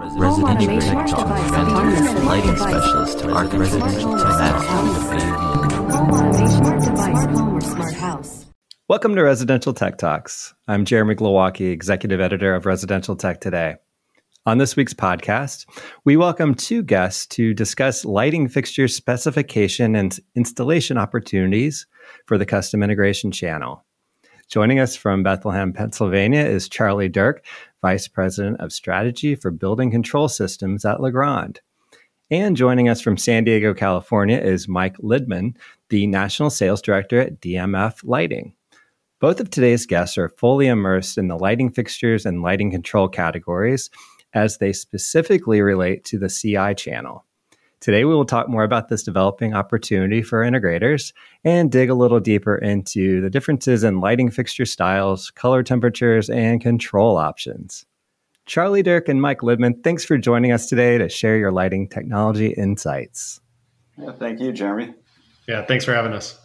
Residential tech talk. Lighting specialist to our residential tech Welcome to Residential Tech Talks. I'm Jeremy Glowacki, Executive Editor of Residential Tech Today. On this week's podcast, we welcome two guests to discuss lighting fixture specification and installation opportunities for the custom integration channel. Joining us from Bethlehem, Pennsylvania is Charlie Derk, Vice President of Strategy for Building Control Systems at Legrand. And joining us from San Diego, California is Mike Libman, the National Sales Director at DMF Lighting. Both of today's guests are fully immersed in the lighting fixtures and lighting control categories as they specifically relate to the CI channel. Today, we will talk more about this developing opportunity for integrators and dig a little deeper into the differences in lighting fixture styles, color temperatures, and control options. Charlie Derk and Mike Libman, thanks for joining us today to share your lighting technology insights. Yeah, thank you, Jeremy. Yeah, thanks for having us.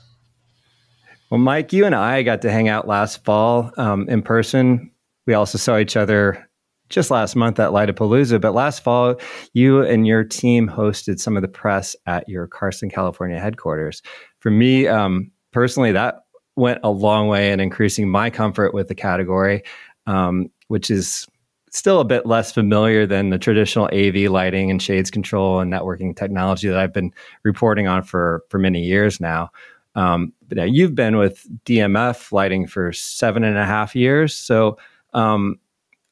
Well, Mike, you and I got to hang out last fall um, in person. We also saw each other just last month at Lightapalooza, but last fall, you and your team hosted some of the press at your Carson, California headquarters. For me, um, personally, that went a long way in increasing my comfort with the category, um, which is still a bit less familiar than the traditional AV lighting and shades control and networking technology that I've been reporting on for for many years now. Um, but now you've been with DMF lighting for seven and a half years, so um,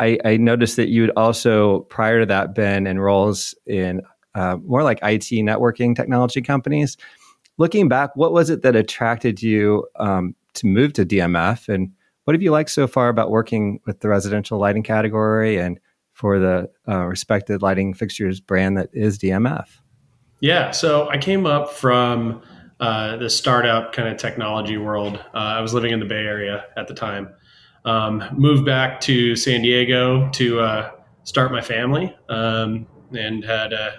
I, I, noticed that you'd also, prior to that, been in roles in uh, more like IT networking technology companies. Looking back, what was it that attracted you um, to move to DMF, and what have you liked so far about working with the residential lighting category and for the uh, respected lighting fixtures brand that is DMF? Yeah, so I came up from uh, the startup kind of technology world. Uh, I was living in the Bay Area at the time um, moved back to San Diego to uh, start my family um, and had uh,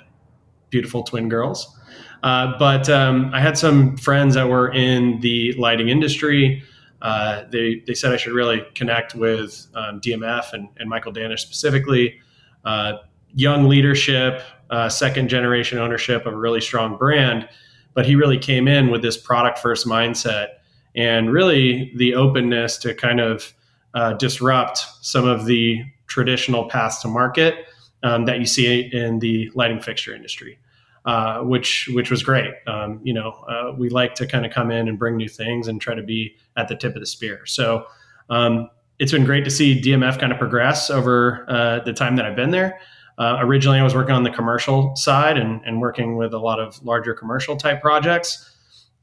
beautiful twin girls. Uh, but um, I had some friends that were in the lighting industry. Uh, they, they said I should really connect with um, DMF and, and, Michael Danish specifically. Uh, young leadership, uh, second generation ownership of a really strong brand. But he really came in with this product first mindset and really the openness to kind of uh, disrupt some of the traditional paths to market um, that you see in the lighting fixture industry, uh, which which was great. Um, you know, uh, we like to kind of come in and bring new things and try to be at the tip of the spear. So um, it's been great to see DMF kind of progress over uh, the time that I've been there. Uh, originally, I was working on the commercial side and, and working with a lot of larger commercial type projects.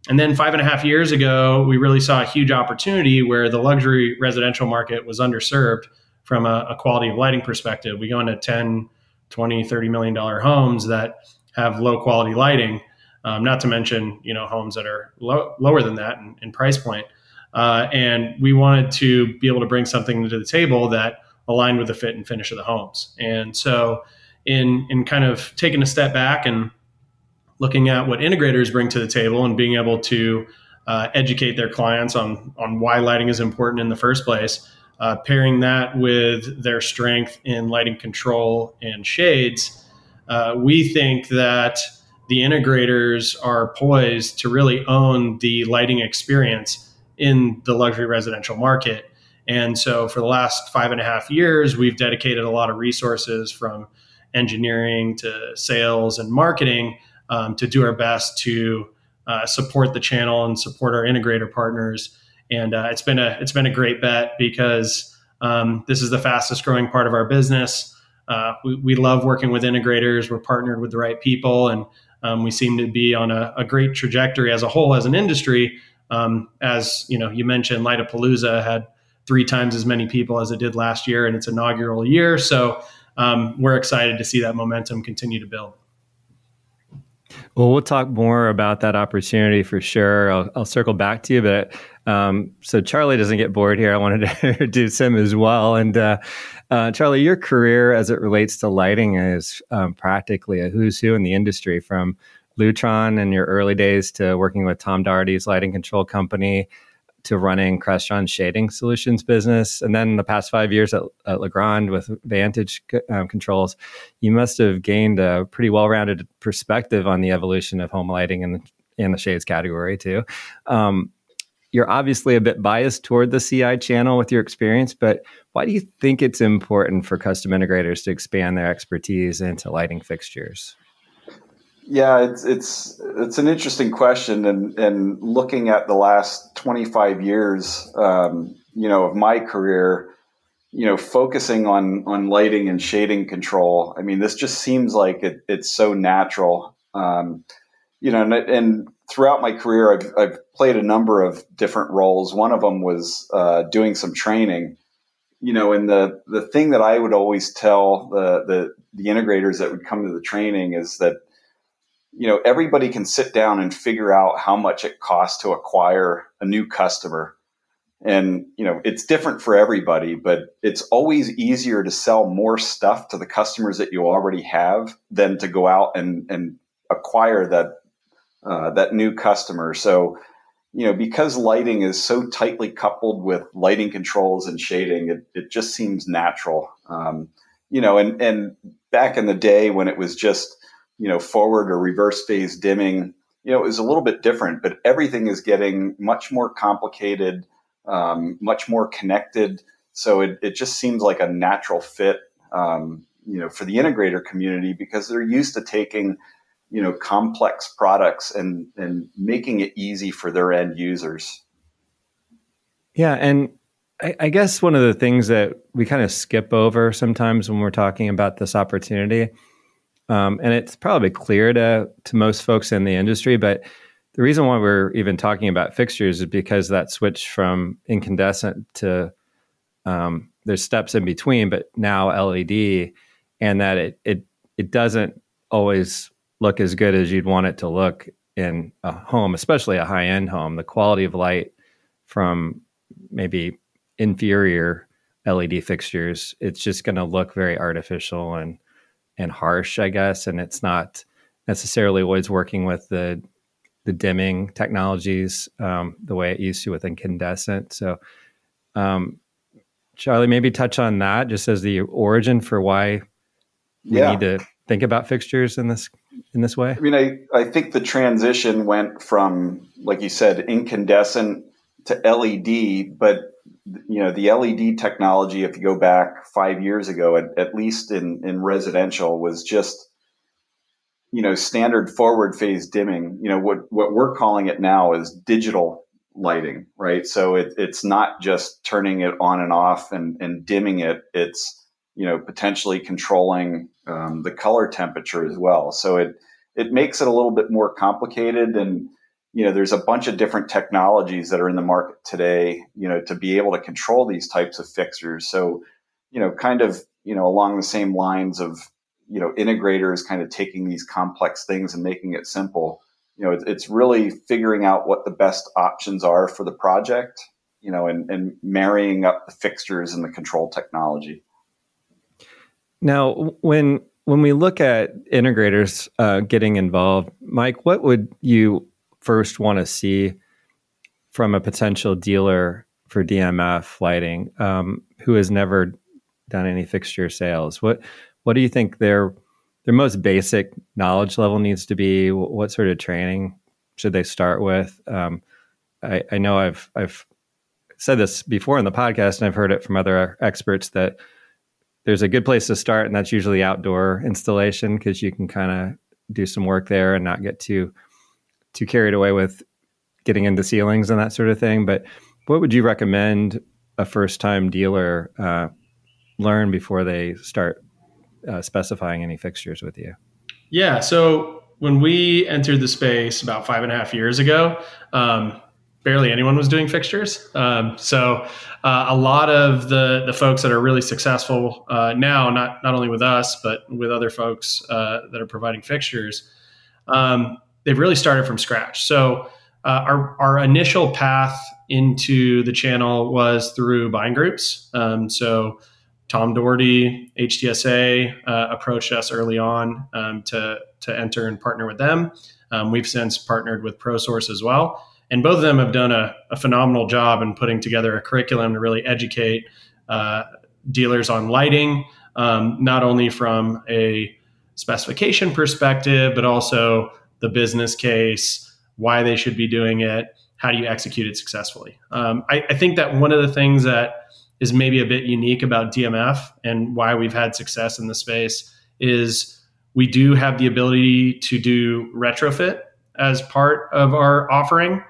And then five and a half years ago, we really saw a huge opportunity where the luxury residential market was underserved from a, a quality of lighting perspective. We go into 10, 20, 30 million dollar homes that have low quality lighting, um, not to mention, you know, homes that are low, lower than that in, in price point. Uh, and we wanted to be able to bring something to the table that aligned with the fit and finish of the homes. And so in, in kind of taking a step back and looking at what integrators bring to the table and being able to uh, educate their clients on on why lighting is important in the first place. Uh, pairing that with their strength in lighting control and shades, uh, we think that the integrators are poised to really own the lighting experience in the luxury residential market. And so, for the last five and a half years, we've dedicated a lot of resources from engineering to sales and marketing um, to do our best to uh, support the channel and support our integrator partners. And uh, it's been a it's been a great bet because um, this is the fastest growing part of our business. Uh, we, we, love working with integrators. We're partnered with the right people, and um, we seem to be on a, a, great trajectory as a whole as an industry. Um, as you know, you mentioned, Lightapalooza had three times as many people as it did last year in its inaugural year. So um, we're excited to see that momentum continue to build. Well, we'll talk more about that opportunity for sure. I'll, I'll circle back to you, but um, so Charlie doesn't get bored here. I wanted to introduce him as well. And uh, uh, Charlie, your career as it relates to lighting is um, practically a who's who in the industry from Lutron in your early days to working with Tom Doherty's lighting control company to running Crestron's shading solutions business, and then the past five years at, at Legrand with Vantage um, controls, you must have gained a pretty well-rounded perspective on the evolution of home lighting and in the shades category too. Um, you're obviously a bit biased toward the CI channel with your experience, but why do you think it's important for custom integrators to expand their expertise into lighting fixtures? Yeah, it's it's it's an interesting question, and and looking at the last 25 years, um, you know, of my career, you know, focusing on on lighting and shading control. I mean, this just seems like it, it's so natural. Um, you know, and, and, throughout my career, I've, I've, played a number of different roles. One of them was uh, doing some training. You know, and the the thing that I would always tell the, the the integrators that would come to the training is that you know everybody can sit down and figure out how much it costs to acquire a new customer and you know it's different for everybody but it's always easier to sell more stuff to the customers that you already have than to go out and and acquire that uh, that new customer. So, you know, because lighting is so tightly coupled with lighting controls and shading, it, it just seems natural. Um, you know, and, and back in the day when it was just, you know, forward or reverse phase dimming, you know, is a little bit different, but everything is getting much more complicated, um, much more connected. So it, it just seems like a natural fit, um, you know, for the integrator community because they're used to taking you know complex products and and making it easy for their end users yeah and I, I guess one of the things that we kind of skip over sometimes when we're talking about this opportunity um, and it's probably clear to to most folks in the industry but the reason why we're even talking about fixtures is because that switch from incandescent to um, there's steps in between, but now LED, and that it it it doesn't always look as good as you'd want it to look in a home, especially a high end home. The quality of light from maybe inferior LED fixtures, it's just going to look very artificial and and harsh, I guess. And it's not necessarily always working with the the dimming technologies um, the way it used to with incandescent. So, um, Charlie, maybe touch on that just as the origin for why we yeah. need to think about fixtures in this in this way? I mean, I, I think the transition went from, like you said, incandescent to LED, but you know the LED technology, if you go back five years ago, at, at least in in residential, was just you know standard forward phase dimming. You know what what we're calling it now is digital lighting, right? So it, it's not just turning it on and off and, and dimming it. It's you know, potentially controlling um, the color temperature as well. So it it makes it a little bit more complicated, and you know, there's a bunch of different technologies that are in the market today, you know, to be able to control these types of fixtures. So, you know, kind of you know along the same lines of you know integrators kind of taking these complex things and making it simple. You know, it's really figuring out what the best options are for the project, you know, and, and marrying up the fixtures and the control technology. Now, when when we look at integrators uh, getting involved, Mike, what would you first want to see from a potential dealer for DMF lighting um, who has never done any fixture sales? What what do you think their their most basic knowledge level needs to be? What sort of training should they start with? Um, I, I know I've I've said this before in the podcast, and I've heard it from other experts that there's a good place to start, and that's usually outdoor installation because you can kind of do some work there and not get too too carried away with getting into ceilings and that sort of thing. But what would you recommend a first time dealer uh, learn before they start uh, specifying any fixtures with you? Yeah. So when we entered the space about five and a half years ago, um, barely anyone was doing fixtures. Um, so uh, a lot of the the folks that are really successful uh, now, not not only with us but with other folks uh, that are providing fixtures, um, they've really started from scratch. So uh, our our initial path into the channel was through buying groups. Um, so Tom Doherty, HTSA, uh, approached us early on um, to to enter and partner with them. Um, we've since partnered with ProSource as well and both of them have done a, a phenomenal job in putting together a curriculum to really educate uh, dealers on lighting, um, not only from a specification perspective, but also the business case, why they should be doing it, how do you execute it successfully. Um, I, I think that one of the things that is maybe a bit unique about DMF and why we've had success in the space is we do have the ability to do retrofit as part of our offering.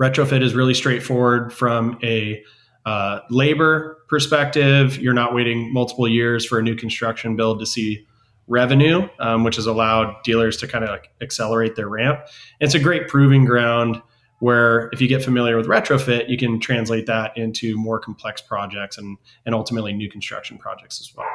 Retrofit is really straightforward from a uh, labor perspective. You're not waiting multiple years for a new construction build to see revenue, um, which has allowed dealers to kind of like accelerate their ramp. It's a great proving ground where if you get familiar with retrofit, you can translate that into more complex projects and, and ultimately new construction projects as well.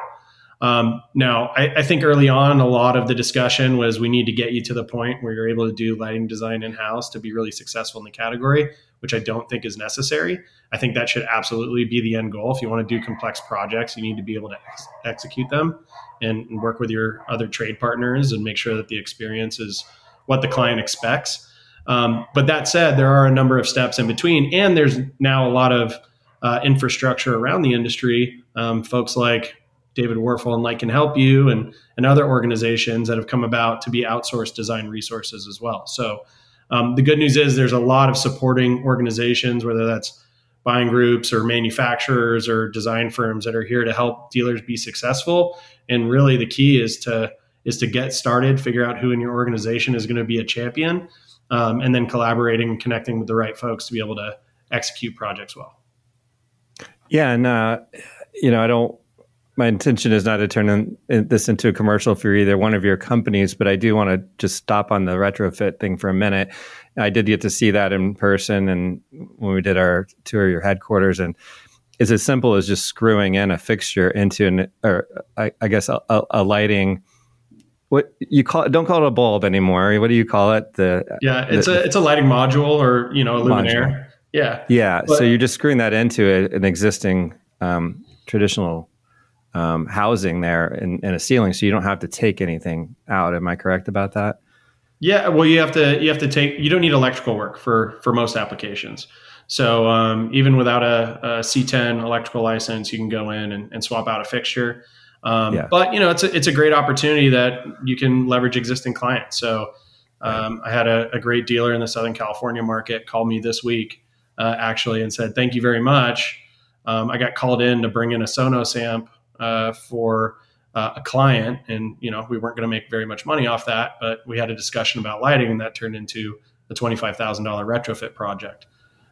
Um, now, I, I, think early on, a lot of the discussion was we need to get you to the point where you're able to do lighting design in house to be really successful in the category, which I don't think is necessary. I think that should absolutely be the end goal. If you want to do complex projects, you need to be able to ex- execute them and, and work with your other trade partners and make sure that the experience is what the client expects. Um, but that said, there are a number of steps in between, and there's now a lot of uh, infrastructure around the industry. Um, folks like David Warfel and Light Can Help You and, and other organizations that have come about to be outsourced design resources as well. So um, the good news is there's a lot of supporting organizations, whether that's buying groups or manufacturers or design firms that are here to help dealers be successful. And really the key is to is to get started, figure out who in your organization is going to be a champion, um, and then collaborating and connecting with the right folks to be able to execute projects well. Yeah, and uh, you know, I don't my intention is not to turn in, in this into a commercial for either one of your companies, but I do want to just stop on the retrofit thing for a minute. I did get to see that in person, and when we did our tour of your headquarters, and it's as simple as just screwing in a fixture into an, or I, I guess a, a, a, lighting. What you call it? Don't call it a bulb anymore. What do you call it? The yeah, it's the, a it's a lighting module or you know a luminaire. Module. Yeah, yeah. But, so you're just screwing that into a, an existing um, traditional um, housing there in, in a ceiling, so you don't have to take anything out. Am I correct about that? Yeah, well, you have to you have to take you don't need electrical work for for most applications. So um, even without a a C10 electrical license, you can go in and, and swap out a fixture. Um, yeah. But you know, it's a, it's a great opportunity that you can leverage existing clients. So um, I had a, a, great dealer in the Southern California market call me this week uh, actually and said, "Thank you very much." Um, I got called in to bring in a Sonos amp uh, for uh, a client, and you know we weren't going to make very much money off that, but we had a discussion about lighting, and that turned into the twenty five thousand dollar retrofit project.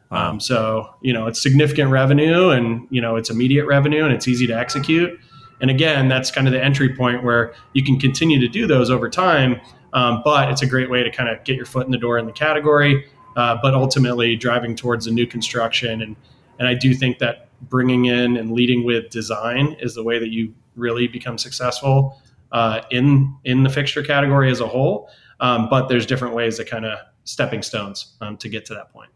Wow. Um, so you know it's significant revenue, and you know it's immediate revenue, and it's easy to execute. And again, that's kind of the entry point where you can continue to do those over time. Um, but it's a great way to kind of get your foot in the door in the category, uh, but ultimately driving towards a new construction. And and I do think that bringing in and leading with design is the way that you really become successful uh, in in the fixture category as a whole. Um, but there's different ways that kind of stepping stones um, to get to that point.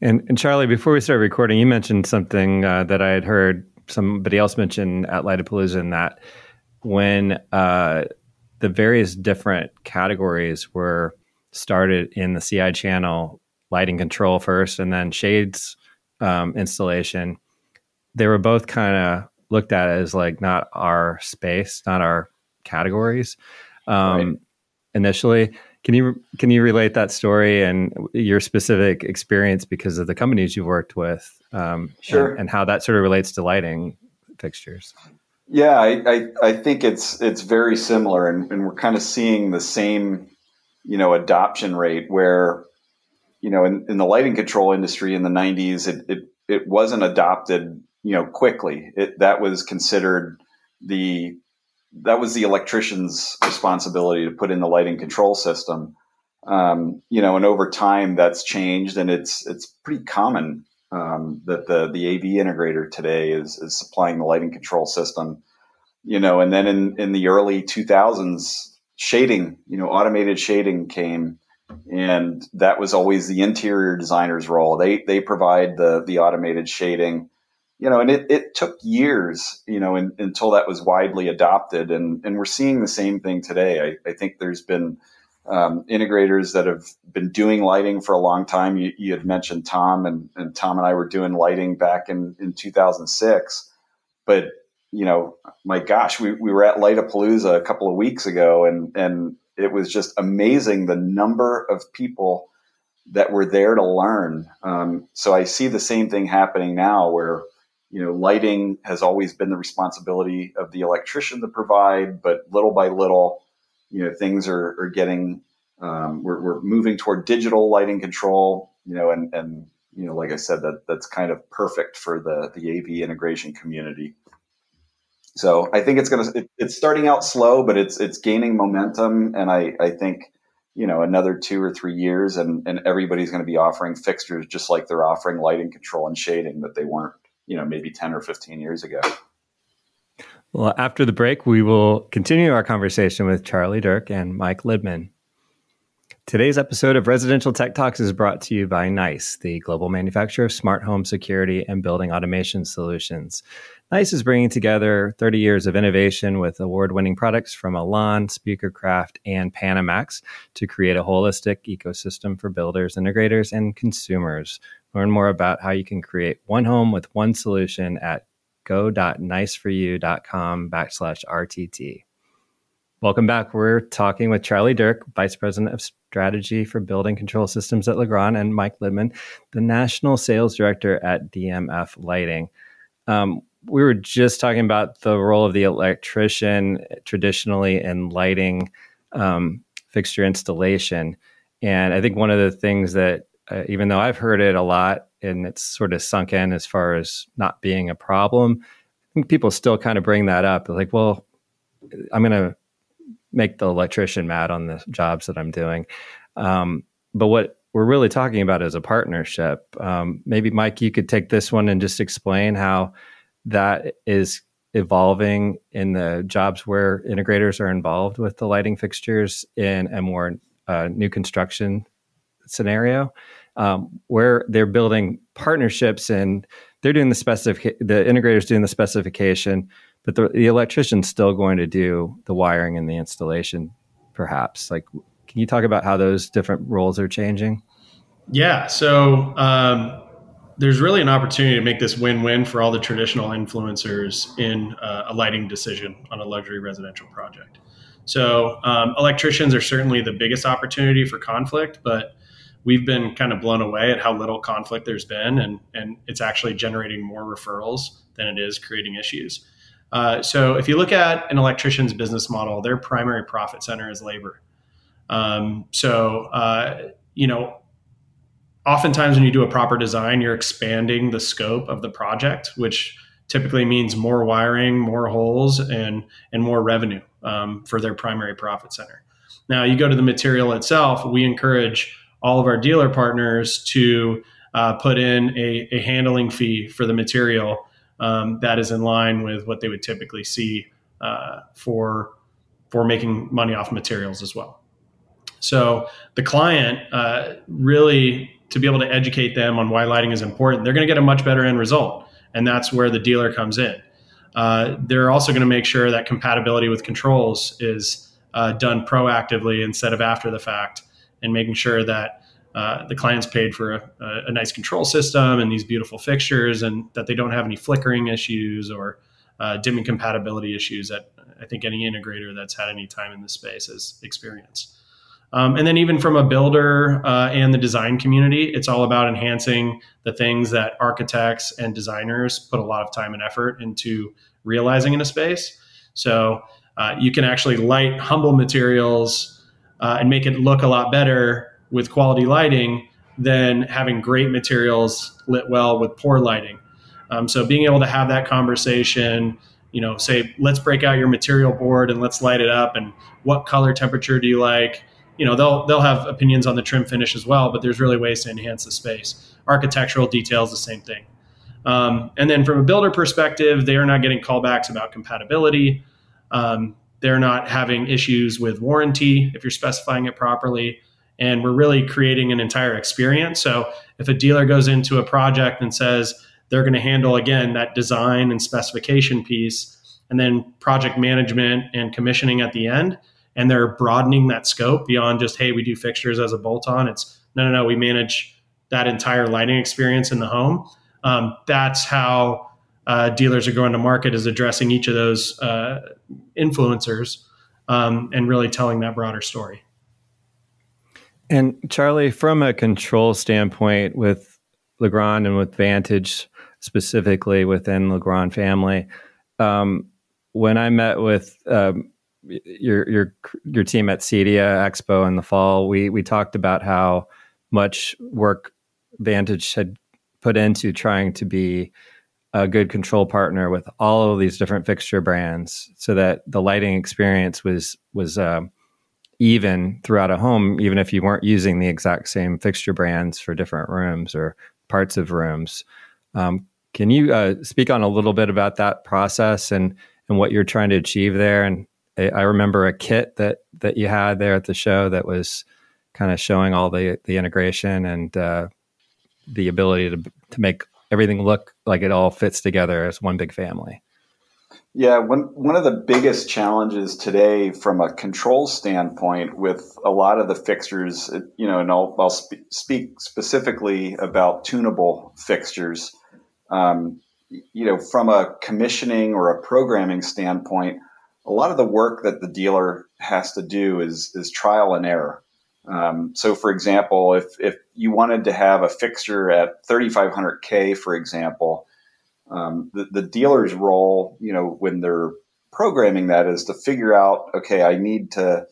And, and Charlie, before we start recording, you mentioned something uh, that I had heard somebody else mention at Lightapalooza, in that when uh, the various different categories were started in the CI channel, lighting control first, and then shades um, installation, they were both kind of looked at as like not our space, not our categories um, right. initially. Can you can you relate that story and your specific experience because of the companies you've worked with? Um, sure. And, and, how that sort of relates to lighting fixtures. Yeah, I, I, I think it's it's very similar, and, and we're kind of seeing the same, you know, adoption rate where you know, in, in the lighting control industry in the 90s, it, it, it wasn't adopted, you know, quickly. It, that was considered the, that was the electrician's responsibility to put in the lighting control system. Um, you know, and over time that's changed and it's, it's pretty common, um, that the, the AV integrator today is, is supplying the lighting control system, you know, and then in, in the early 2000s, shading, you know, automated shading came, and that was always the interior designer's role. They they provide the the automated shading, you know, and it, it took years, you know, in, until that was widely adopted, and and we're seeing the same thing today. I, I think there's been um, integrators that have been doing lighting for a long time. You, you had mentioned Tom, and, and, Tom and I were doing lighting back in, in 2006. But, you know, my gosh, we, we were at Lightapalooza a couple of weeks ago, and, and it was just amazing the number of people that were there to learn. Um, so I see the same thing happening now where, you know, lighting has always been the responsibility of the electrician to provide, but little by little, you know things are, are getting um, we're, we're moving toward digital lighting control you know and and you know like i said that that's kind of perfect for the the av integration community so i think it's going to, it's starting out slow but it's it's gaining momentum and i i think you know another two or three years and and everybody's going to be offering fixtures just like they're offering lighting control and shading that they weren't you know maybe 10 or 15 years ago well, after the break, we will continue our conversation with Charlie Derk and Mike Libman. Today's episode of Residential Tech Talks is brought to you by NICE, the global manufacturer of smart home security and building automation solutions. NICE is bringing together 30 years of innovation with award winning products from Elan, Speakercraft, and Panamax to create a holistic ecosystem for builders, integrators, and consumers. Learn more about how you can create one home with one solution at go.niceforyou.com backslash RTT. Welcome back. We're talking with Charlie Derk, Vice President of Strategy for Building Control Systems at Legrand, and Mike Libman, the National Sales Director at DMF Lighting. Um, we were just talking about the role of the electrician traditionally in lighting um, fixture installation. And I think one of the things that, uh, even though I've heard it a lot, and it's sort of sunk in as far as not being a problem. I think people still kind of bring that up. They're like, well, I'm going to make the electrician mad on the jobs that I'm doing. Um, but what we're really talking about is a partnership. Um, maybe, Mike, you could take this one and just explain how that is evolving in the jobs where integrators are involved with the lighting fixtures in a more uh, new construction scenario um, where they're building partnerships and they're doing the specific the integrators doing the specification but the, the electrician's still going to do the wiring and the installation perhaps. Like can you talk about how those different roles are changing? Yeah. So um, there's really an opportunity to make this win-win for all the traditional influencers in uh, a lighting decision on a luxury residential project so um, electricians are certainly the biggest opportunity for conflict but we've been kind of blown away at how little conflict there's been, and and it's actually generating more referrals than it is creating issues. Uh, so if you look at an electrician's business model, their primary profit center is labor. Um, so uh, you know, oftentimes when you do a proper design, you're expanding the scope of the project, which typically means more wiring, more holes, and and more revenue um, for their primary profit center. Now, you go to the material itself. We encourage all of our dealer partners to uh, put in a, a, handling fee for the material um, that is in line with what they would typically see uh, for for making money off materials as well. So the client uh, really to be able to educate them on why lighting is important, they're going to get a much better end result, and that's where the dealer comes in. Uh, they're also going to make sure that compatibility with controls is uh, done proactively instead of after the fact and making sure that uh, the client's paid for a, a, nice control system and these beautiful fixtures and that they don't have any flickering issues or uh, dimming compatibility issues that I think any integrator that's had any time in this space has experienced. Um, and then even from a builder uh, and the design community, it's all about enhancing the things that architects and designers put a lot of time and effort into realizing in a space. So uh, you can actually light humble materials uh, and make it look a lot better with quality lighting than having great materials lit well with poor lighting. Um, so being able to have that conversation, you know, say, let's break out your material board and let's light it up. And what color temperature do you like? You know, they'll they'll have opinions on the trim finish as well, but there's really ways to enhance the space. Architectural details, the same thing. Um, and then from a builder perspective, they are not getting callbacks about compatibility. Um, they're not having issues with warranty if you're specifying it properly. And we're really creating an entire experience. So if a dealer goes into a project and says they're going to handle, again, that design and specification piece, and then project management and commissioning at the end, and they're broadening that scope beyond just hey we do fixtures as a bolt on it's no no no we manage that entire lighting experience in the home. Um, that's how uh, dealers are going to market is addressing each of those uh, influencers um, and really telling that broader story. And charlie from a control standpoint with legrand and with vantage specifically within legrand family um, when i met with um, your your your team at CEDIA Expo in the fall, we we talked about how much work Vantage had put into trying to be a good control partner with all of these different fixture brands, so that the lighting experience was was uh, even throughout a home, even if you weren't using the exact same fixture brands for different rooms or parts of rooms. Um, can you uh, speak on a little bit about that process and and what you're trying to achieve there, and I remember a kit that that you had there at the show that was kind of showing all the the integration and uh, the ability to to make everything look like it all fits together as one big family. Yeah, one one of the biggest challenges today, from a control standpoint, with a lot of the fixtures, you know, and I'll, I'll spe- speak specifically about tunable fixtures. Um, you know, from a commissioning or a programming standpoint, a lot of the work that the dealer has to do is is trial and error. Um, so, for example, if if you wanted to have a fixture at 3500K, for example, um, the, the dealer's role, you know, when they're programming that is to figure out, okay, I need to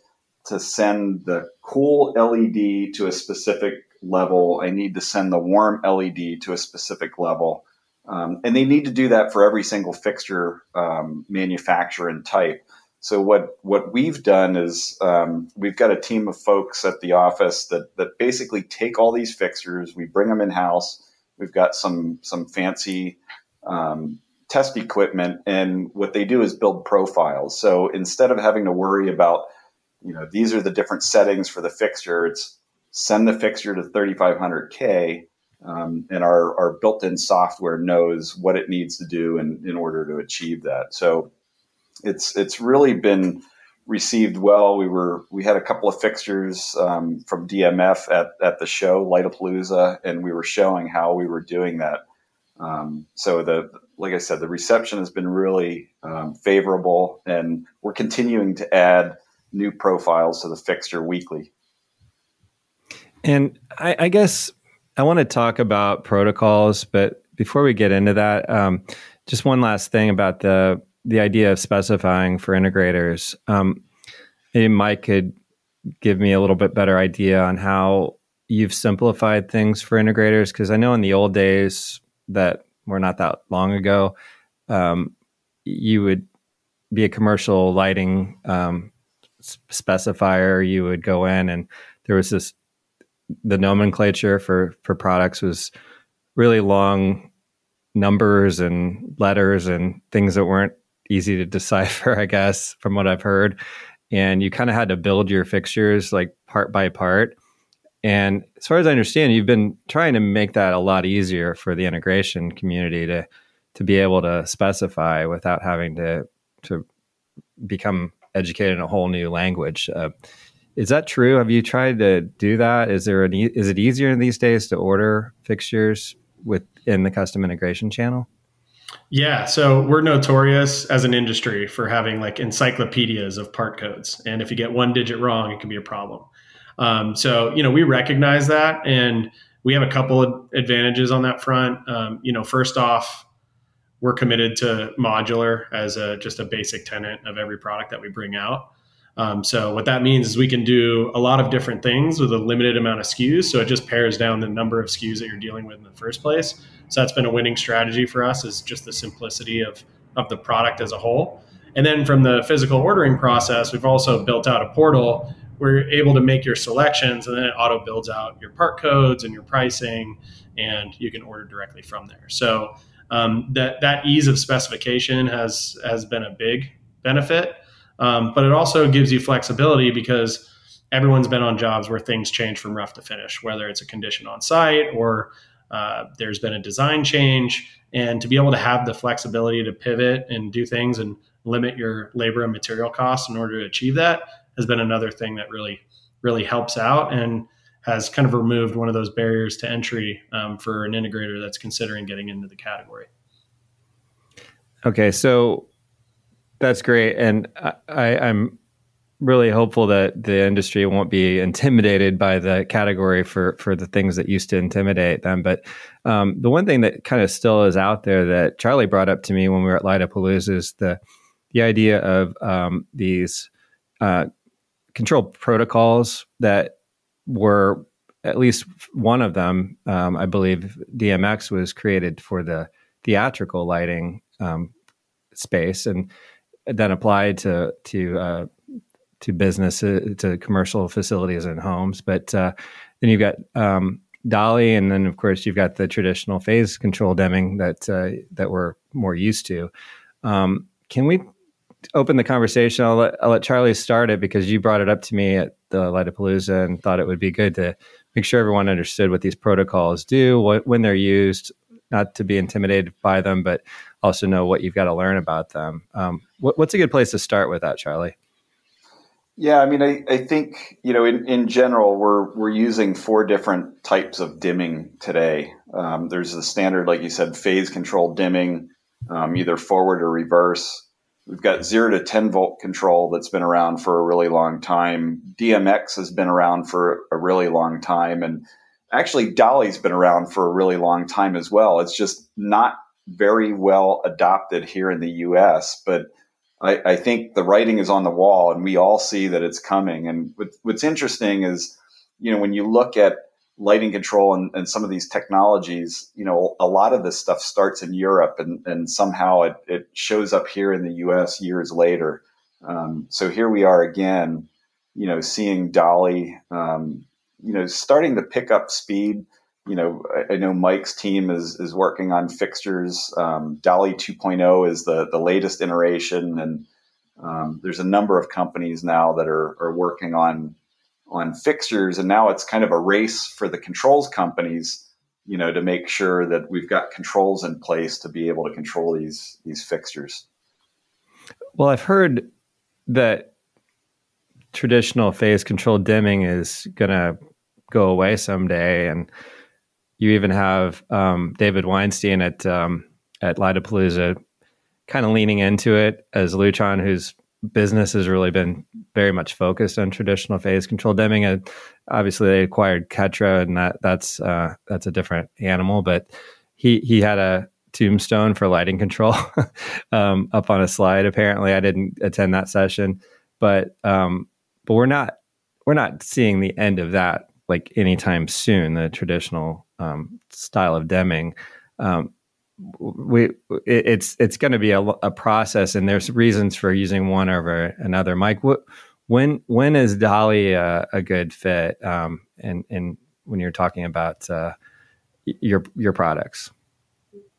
to send the cool LED to a specific level. I need to send the warm LED to a specific level. Um, and they need to do that for every single fixture um, manufacturer and type. So what what we've done is um, we've got a team of folks at the office that that basically take all these fixtures, we bring them in house. We've got some some fancy um, test equipment, and what they do is build profiles. So instead of having to worry about you know these are the different settings for the fixture, it's send the fixture to 3500K um, and our, our built-in software knows what it needs to do in, in order to achieve that. So it's it's really been received well. We were we had a couple of fixtures um, from DMF at, at the show Lightapalooza, and we were showing how we were doing that. Um, so the like I said, the reception has been really um, favorable, and we're continuing to add new profiles to the fixture weekly. And I, I guess I want to talk about protocols, but before we get into that, um, just one last thing about the the idea of specifying for integrators. Um, maybe Mike could give me a little bit better idea on how you've simplified things for integrators because I know in the old days that were not that long ago, um, you would be a commercial lighting um, specifier. You would go in and there was this the nomenclature for for products was really long numbers and letters and things that weren't easy to decipher, I guess, from what I've heard. And you kind of had to build your fixtures like part by part. And as far as I understand, you've been trying to make that a lot easier for the integration community to to be able to specify without having to to become educated in a whole new language. Uh, is that true? Have you tried to do that? Is there an e- is it easier in these days to order fixtures within the custom integration channel? Yeah, so we're notorious as an industry for having like encyclopedias of part codes, and if you get one digit wrong, it can be a problem. Um, so you know we recognize that, and we have a couple of advantages on that front. Um, you know, first off, we're committed to modular as a just a basic tenet of every product that we bring out. Um, so what that means is we can do a lot of different things with a limited amount of SKUs. So it just pares down the number of SKUs that you're dealing with in the first place. So that's been a winning strategy for us is just the simplicity of, of the product as a whole. And then from the physical ordering process, we've also built out a portal where you're able to make your selections and then it auto builds out your part codes and your pricing and you can order directly from there. So um, that, that ease of specification has, has been a big benefit. Um, but it also gives you flexibility because everyone's been on jobs where things change from rough to finish, whether it's a condition on site or uh, there's been a design change. And to be able to have the flexibility to pivot and do things and limit your labor and material costs in order to achieve that has been another thing that really really helps out and has kind of removed one of those barriers to entry um, for an integrator that's considering getting into the category. Okay, so that's great, and I, I'm really hopeful that the industry won't be intimidated by the category for for the things that used to intimidate them. But um, the one thing that kind of still is out there that Charlie brought up to me when we were at Lightapalooza is the the idea of um, these uh, control protocols that were at least one of them, um, I believe, DMX was created for the theatrical lighting um, space, and then applied to to uh, to business to commercial facilities and homes. But uh, then you've got um, DALI, and then of course you've got the traditional phase control dimming that uh, that we're more used to. Um, can we open the conversation? I'll let, I'll let Charlie start it because you brought it up to me at the Lightapalooza and thought it would be good to make sure everyone understood what these protocols do, what, when they're used, not to be intimidated by them, but also know what you've got to learn about them. Um, what, what's a good place to start with that, Charlie? Yeah, I mean, I, I think you know, in, in general, we're we're using four different types of dimming today. Um, there's the standard, like you said, phase control dimming, um, either forward or reverse. We've got zero to 10 volt control that's been around for a really long time. DMX has been around for a really long time. And actually, DALI's been around for a really long time as well. It's just not very well adopted here in the US. But I, I think the writing is on the wall and we all see that it's coming. And what, what's interesting is, you know, when you look at lighting control and, and, some of these technologies, you know, a lot of this stuff starts in Europe and, and somehow it, it shows up here in the US years later. Um, so here we are again, you know, seeing DALI, um, you know, starting to pick up speed. You know, I, I, know Mike's team is, is working on fixtures. Um, DALI 2.0 is the, the latest iteration. And um, there's a number of companies now that are, are working on on fixtures, and now it's kind of a race for the controls companies, you know, to make sure that we've got controls in place to be able to control these these fixtures. Well, I've heard that traditional phase control dimming is going to go away someday, and you even have um, David Weinstein at um, at Lightapalooza kind of leaning into it as Lutron, whose business has really been very much focused on traditional phase control dimming. And obviously, they acquired Ketra, and that that's uh, that's a different animal. But he he had a tombstone for lighting control um, up on a slide. Apparently, I didn't attend that session, but um, but we're not we're not seeing the end of that like anytime soon. The traditional um, style of dimming. Um, we it's it's going to be a, a, process and there's reasons for using one over another. Mike what, when when is DALI a, a good fit um, and and when you're talking about uh, your your products?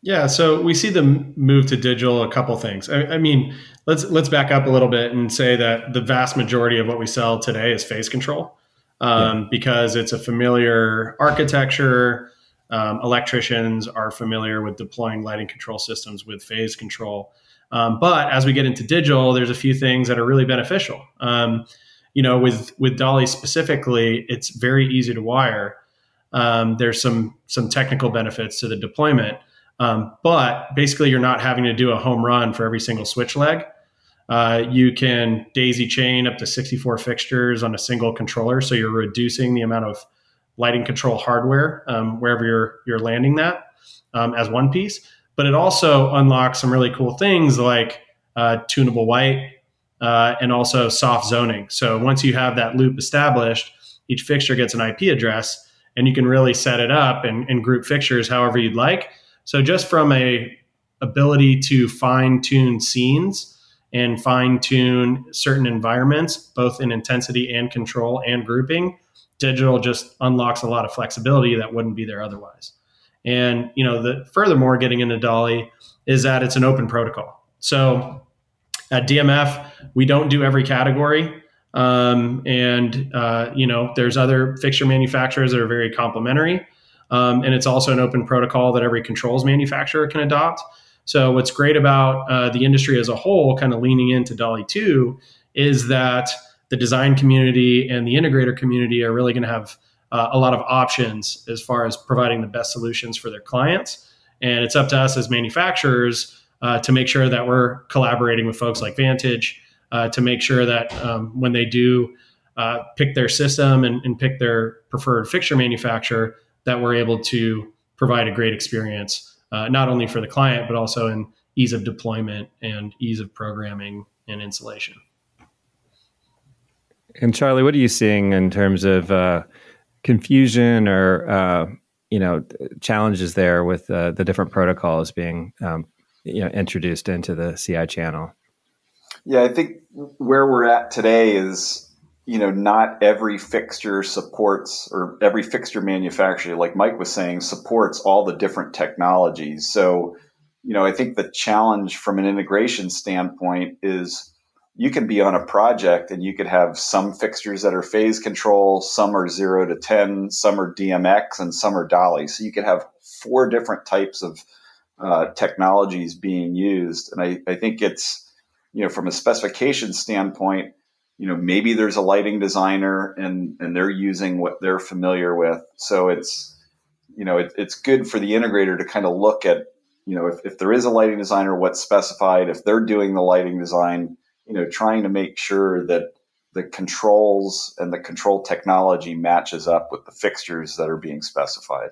Yeah so we see them move to digital a couple things. I, I, mean let's let's back up a little bit and say that the vast majority of what we sell today is phase control um, yeah. because it's a familiar architecture um, electricians are familiar with deploying lighting control systems with phase control. Um, but as we get into digital, there's a few things that are really beneficial. Um, you know, with with DALI specifically, it's very easy to wire. Um, there's some some technical benefits to the deployment, um, but basically, you're not having to do a home run for every single switch leg. Uh, you can daisy chain up to 64 fixtures on a single controller, so you're reducing the amount of lighting control hardware um, wherever you're you're landing that um, as one piece. But it also unlocks some really cool things like uh, tunable white uh, and also soft zoning. So once you have that loop established, each fixture gets an IP address, and you can really set it up and, and group fixtures however you'd like. So just from a ability to fine tune scenes and fine tune certain environments, both in intensity and control and grouping, digital just unlocks a lot of flexibility that wouldn't be there otherwise. And you know, the furthermore, getting into DALI is that it's an open protocol. So at DMF, we don't do every category. Um, and uh, you know, there's other fixture manufacturers that are very complementary. Um, and it's also an open protocol that every controls manufacturer can adopt. So what's great about uh, the industry as a whole, kind of leaning into DALI 2, is that the design community and the integrator community are really going to have uh, a lot of options as far as providing the best solutions for their clients. And it's up to us as manufacturers uh, to make sure that we're collaborating with folks like Vantage uh, to make sure that um, when they do uh, pick their system and, and, pick their preferred fixture manufacturer, that we're able to provide a great experience, uh, not only for the client, but also in ease of deployment and ease of programming and installation. And Charlie, what are you seeing in terms of uh, confusion or uh, you know challenges there with uh, the different protocols being um, you know introduced into the CI channel? Yeah, I think where we're at today is you know not every fixture supports or every fixture manufacturer, like Mike was saying, supports all the different technologies. So you know, I think the challenge from an integration standpoint is you can be on a project and you could have some fixtures that are phase control, some are zero to 10, some are DMX, and some are DALI. So you could have four different types of uh, technologies being used. And I, I think it's, you know, from a specification standpoint, you know, maybe there's a lighting designer and, and they're using what they're familiar with. So it's, you know, it, it's good for the integrator to kind of look at you know, if, if there is a lighting designer, what's specified, if they're doing the lighting design, you know, trying to make sure that the controls and the control technology matches up with the fixtures that are being specified.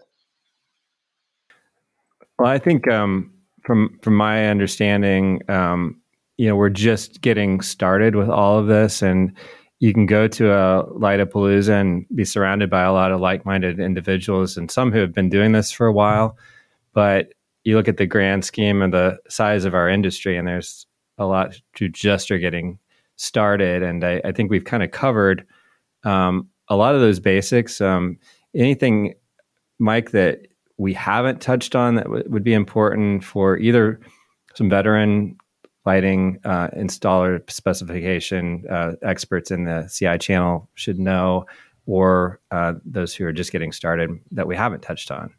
Well, I think um, from from my understanding, um, you know, we're just getting started with all of this, and you can go to a Lightapalooza and be surrounded by a lot of like-minded individuals, and some who have been doing this for a while. But you look at the grand scheme and the size of our industry, and there's a lot to just are getting started. And I, I think we've kind of covered um, a lot of those basics. Um, anything, Mike, that we haven't touched on that w- would be important for either some veteran lighting uh, installer specification uh, experts in the CI channel should know, or uh, those who are just getting started that we haven't touched on?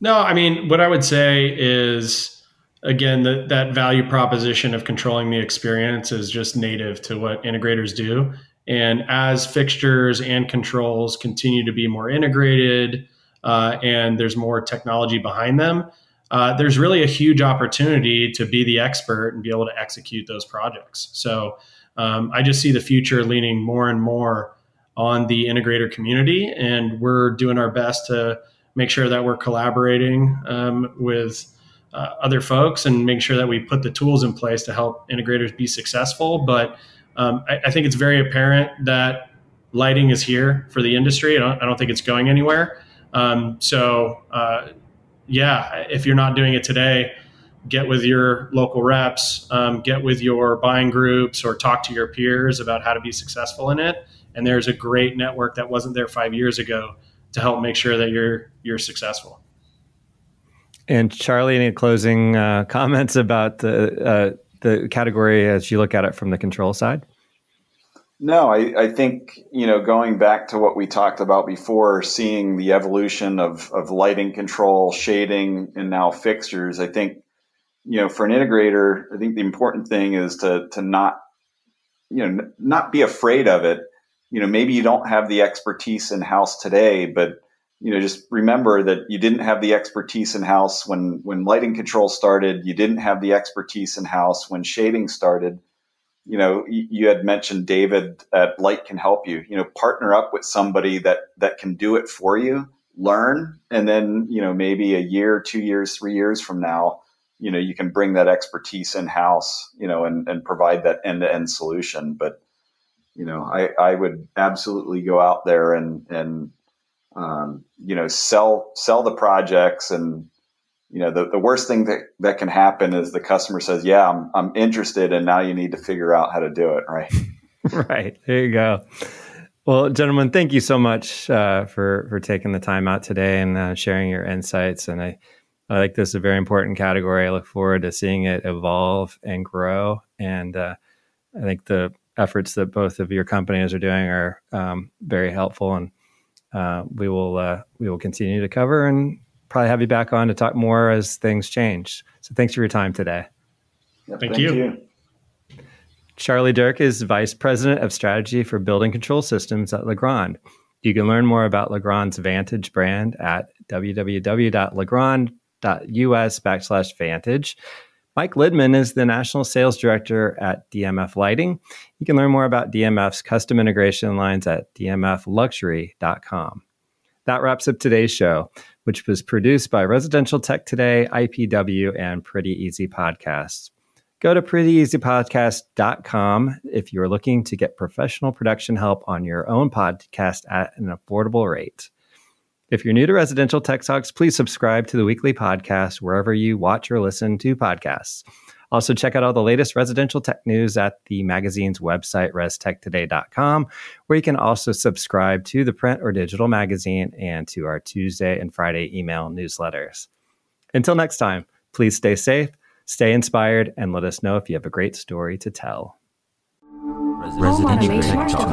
No, I mean, what I would say is, again, that that value proposition of controlling the experience is just native to what integrators do. And as fixtures and controls continue to be more integrated uh, and there's more technology behind them, uh, there's really a huge opportunity to be the expert and be able to execute those projects. So um, I just see the future leaning more and more on the integrator community, and we're doing our best to make sure that we're collaborating um, with uh, other folks and make sure that we put the tools in place to help integrators be successful. But um, I, I, think it's very apparent that lighting is here for the industry. I don't, I don't think it's going anywhere. Um, so, uh, yeah, if you're not doing it today, get with your local reps, um, get with your buying groups, or talk to your peers about how to be successful in it. And there's a great network that wasn't there five years ago to help make sure that you're you're successful. And Charlie, any closing uh, comments about the uh, the category as you look at it from the control side? No, I, I, think you know going back to what we talked about before, seeing the evolution of of lighting control, shading, and now fixtures. I think you know for an integrator, I think the important thing is to to not you know not be afraid of it you know, maybe you don't have the expertise in house today, but you know, just remember that you didn't have the expertise in house when when lighting control started. You didn't have the expertise in house when shading started. You know, you, had mentioned David at Light can help you. You know, partner up with somebody that that can do it for you. Learn, and then you know maybe a year, two years, three years from now, you know you can bring that expertise in house. You know, and and provide that end to end solution. But you know, I, I would absolutely go out there and, and, um, you know, sell, sell the projects. And, you know, the, the worst thing that, that can happen is the customer says, yeah, I'm, I'm interested. And now you need to figure out how to do it. Right. right. There you go. Well, gentlemen, thank you so much uh, for for taking the time out today and uh, sharing your insights. And I, I think this is a very important category. I look forward to seeing it evolve and grow. And uh, I think the efforts that both of your companies are doing are um, very helpful, and uh, we will uh, we will continue to cover and probably have you back on to talk more as things change. So thanks for your time today. thank, thank you. you. Charlie Derk is Vice President of Strategy for Building Control Systems at Legrand. You can learn more about Legrand's Vantage brand at www.legrand.us backslash Vantage. Mike Libman is the National Sales Director at DMF Lighting. You can learn more about DMF's custom integration lines at dmfluxury.com. That wraps up today's show, which was produced by Residential Tech Today, IPW, and Pretty Easy Podcasts. Go to prettyeasypodcast.com if you're looking to get professional production help on your own podcast at an affordable rate. If you're new to Residential Tech Talks, please subscribe to the weekly podcast wherever you watch or listen to podcasts. Also, check out all the latest residential tech news at the magazine's website, restechtoday.com, where you can also subscribe to the print or digital magazine and to our Tuesday and Friday email newsletters. Until next time, please stay safe Stay inspired and let us know if you have a great story to tell. Residential Tech Talk,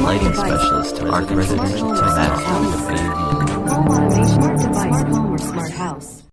lighting specialist, residential tech, Home automation, smart home or smart house.